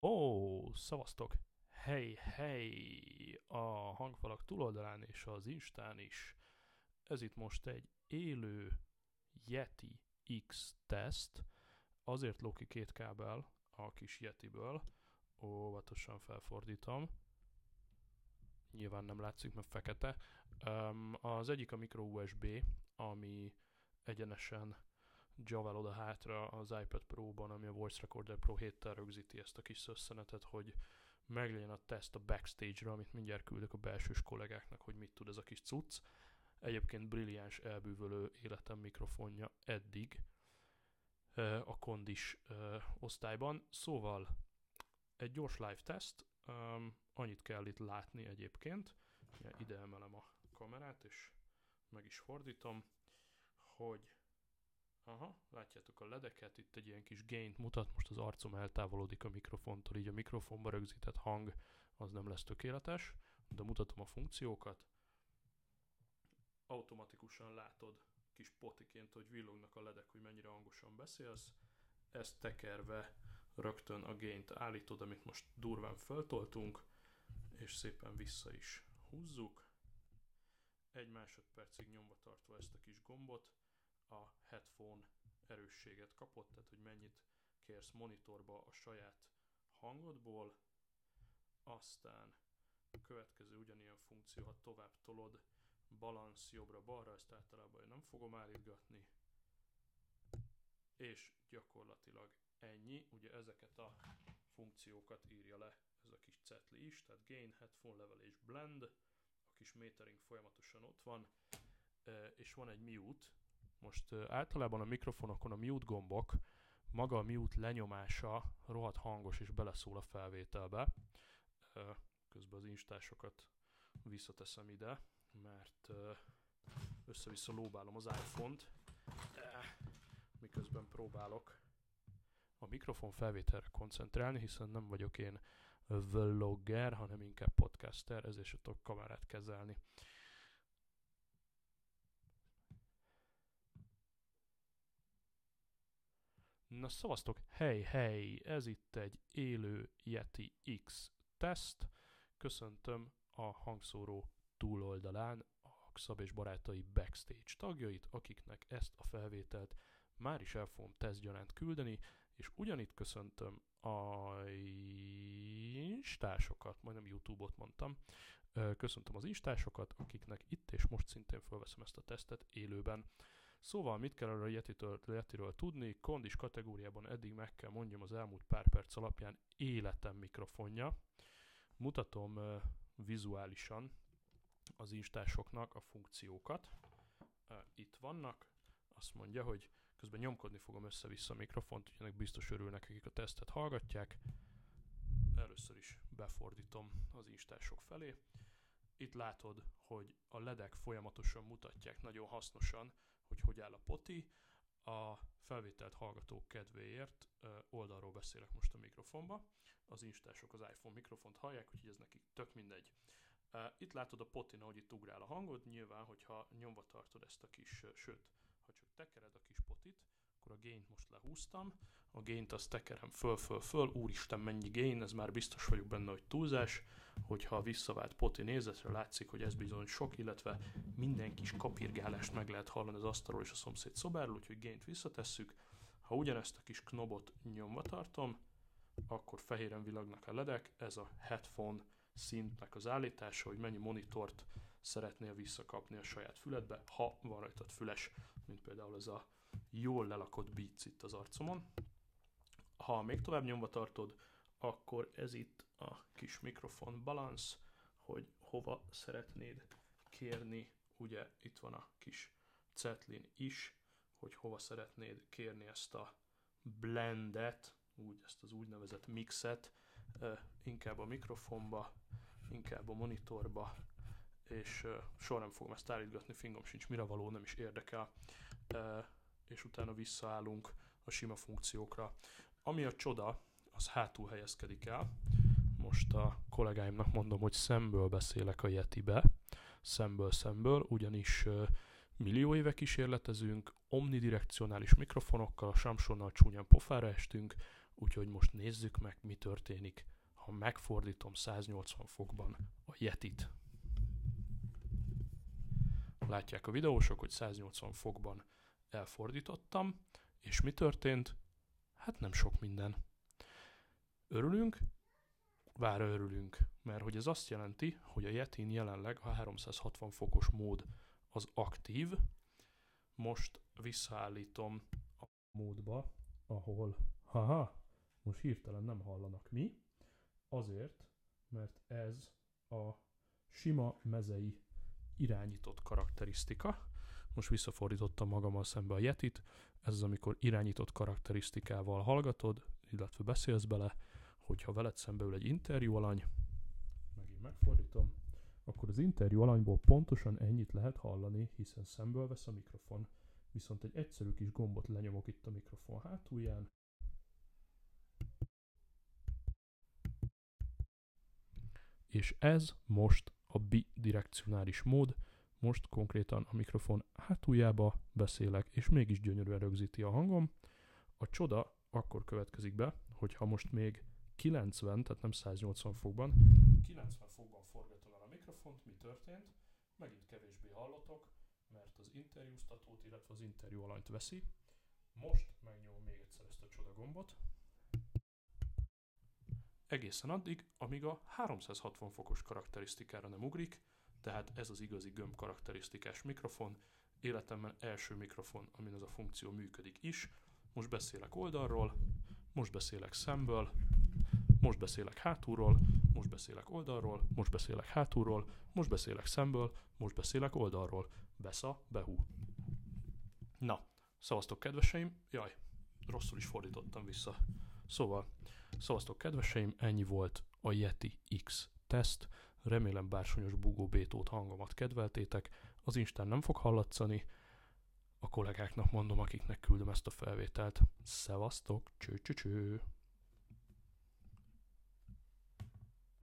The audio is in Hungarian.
Ó, szavaztok! Hey, hey! A hangfalak túloldalán és az Instán is. Ez itt most egy élő Yeti X teszt. Azért lóki két kábel a kis Yetiből. Óvatosan felfordítom. Nyilván nem látszik, mert fekete. Az egyik a micro USB, ami egyenesen javel oda hátra az iPad Pro-ban, ami a Voice Recorder Pro 7-tel rögzíti ezt a kis szösszenetet, hogy meglegyen a teszt a backstage-ra, amit mindjárt küldök a belsős kollégáknak, hogy mit tud ez a kis cucc. Egyébként brilliáns elbűvölő életem mikrofonja eddig a kondis osztályban. Szóval egy gyors live test, annyit kell itt látni egyébként, ide emelem a kamerát, és meg is fordítom, hogy Aha, látjátok a ledeket, itt egy ilyen kis gain mutat, most az arcom eltávolodik a mikrofontól, így a mikrofonba rögzített hang az nem lesz tökéletes, de mutatom a funkciókat. Automatikusan látod kis potiként, hogy villognak a ledek, hogy mennyire hangosan beszélsz. Ezt tekerve rögtön a gain állítod, amit most durván föltoltunk, és szépen vissza is húzzuk. Egy másodpercig nyomva tartva ezt a kis gombot, a headphone erősséget kapott, tehát hogy mennyit kérsz monitorba a saját hangodból, aztán a következő ugyanilyen funkció, ha tovább tolod, balansz jobbra-balra, ezt általában én nem fogom állítgatni, és gyakorlatilag ennyi, ugye ezeket a funkciókat írja le ez a kis cetli is, tehát gain, headphone level és blend, a kis metering folyamatosan ott van, és van egy mute, most általában a mikrofonokon a mute gombok, maga a mute lenyomása rohadt hangos és beleszól a felvételbe. Közben az instásokat visszateszem ide, mert össze-vissza lóbálom az iPhone-t, miközben próbálok a mikrofon felvételre koncentrálni, hiszen nem vagyok én vlogger, hanem inkább podcaster, ezért tudok kamerát kezelni. Na szavaztok, hely, hely, ez itt egy élő Yeti X teszt. Köszöntöm a hangszóró túloldalán a Xab és barátai backstage tagjait, akiknek ezt a felvételt már is el fogom tesztgyanánt küldeni, és ugyanitt köszöntöm a instásokat, majdnem YouTube-ot mondtam, köszöntöm az instásokat, akiknek itt és most szintén felveszem ezt a tesztet élőben. Szóval mit kell arra a Yeti-től, tudni? Kondis kategóriában eddig meg kell mondjam az elmúlt pár perc alapján életem mikrofonja. Mutatom uh, vizuálisan az instásoknak a funkciókat. Uh, itt vannak. Azt mondja, hogy közben nyomkodni fogom össze-vissza a mikrofont, úgyhogy biztos örülnek, akik a tesztet hallgatják. Először is befordítom az instások felé. Itt látod, hogy a ledek folyamatosan mutatják nagyon hasznosan, hogy hogy áll a poti. A felvételt hallgatók kedvéért oldalról beszélek most a mikrofonba. Az instások az iPhone mikrofont hallják, úgyhogy ez nekik tök mindegy. Itt látod a potin, ahogy itt ugrál a hangod, nyilván, hogyha nyomva tartod ezt a kis, sőt, ha csak tekered a kis potit, akkor a gain most lehúztam, a gain-t azt tekerem föl, föl, föl, úristen mennyi gain, ez már biztos vagyok benne, hogy túlzás, hogyha a visszavált poti nézetre látszik, hogy ez bizony sok, illetve minden kis kapirgálást meg lehet hallani az asztalról és a szomszéd szobáról, úgyhogy gain-t visszatesszük. Ha ugyanezt a kis knobot nyomva tartom, akkor fehéren villagnak a ledek, ez a headphone szintnek az állítása, hogy mennyi monitort szeretnél visszakapni a saját füledbe, ha van rajtad füles, mint például ez a jól lelakott beats itt az arcomon. Ha még tovább nyomva tartod, akkor ez itt a kis mikrofon balance, hogy hova szeretnéd kérni, ugye itt van a kis cetlin is, hogy hova szeretnéd kérni ezt a blendet, úgy ezt az úgynevezett mixet, inkább a mikrofonba, inkább a monitorba, és soha nem fogom ezt állítgatni, fingom sincs mire való, nem is érdekel, és utána visszaállunk a sima funkciókra. Ami a csoda, az hátul helyezkedik el. Most a kollégáimnak mondom, hogy szemből beszélek a Yetibe, szemből szemből, ugyanis millió éve kísérletezünk, omnidirekcionális mikrofonokkal, Samsonnal csúnyán pofára estünk, Úgyhogy most nézzük meg, mi történik, ha megfordítom 180 fokban a Yetit. Látják a videósok, hogy 180 fokban elfordítottam, és mi történt? Hát nem sok minden. Örülünk, bár örülünk, mert hogy ez azt jelenti, hogy a Yetin jelenleg a 360 fokos mód az aktív. Most visszaállítom a módba, ahol, haha, most hirtelen nem hallanak mi, azért, mert ez a sima mezei irányított karakterisztika. Most visszafordítottam magammal szembe a Yetit, ez az, amikor irányított karakterisztikával hallgatod, illetve beszélsz bele, hogyha veled szembe ül egy interjú alany, megint megfordítom, akkor az interjú alanyból pontosan ennyit lehet hallani, hiszen szemből vesz a mikrofon, viszont egy egyszerű kis gombot lenyomok itt a mikrofon hátulján, és ez most a bidirekcionális mód, most konkrétan a mikrofon hátuljába beszélek, és mégis gyönyörűen rögzíti a hangom. A csoda akkor következik be, hogyha most még 90, tehát nem 180 fokban, 90 fokban forgatom el a mikrofont, mi történt? Megint kevésbé hallotok, mert az interjúztatót, illetve az interjú alanyt veszi. Most megnyomom még egyszer ezt a csoda gombot. Egészen addig, amíg a 360 fokos karakterisztikára nem ugrik, tehát ez az igazi gömb karakterisztikás mikrofon, életemben első mikrofon, amin ez a funkció működik is. Most beszélek oldalról, most beszélek szemből, most beszélek hátulról, most beszélek oldalról, most beszélek hátulról, most beszélek szemből, most beszélek oldalról. Besza, behú. Na, szavaztok kedveseim, jaj, rosszul is fordítottam vissza. Szóval, szavaztok kedveseim, ennyi volt a Yeti X teszt. Remélem bársonyos bugó bétót hangomat kedveltétek. Az Instán nem fog hallatszani. A kollégáknak mondom, akiknek küldöm ezt a felvételt. Szevasztok, cső cső cső.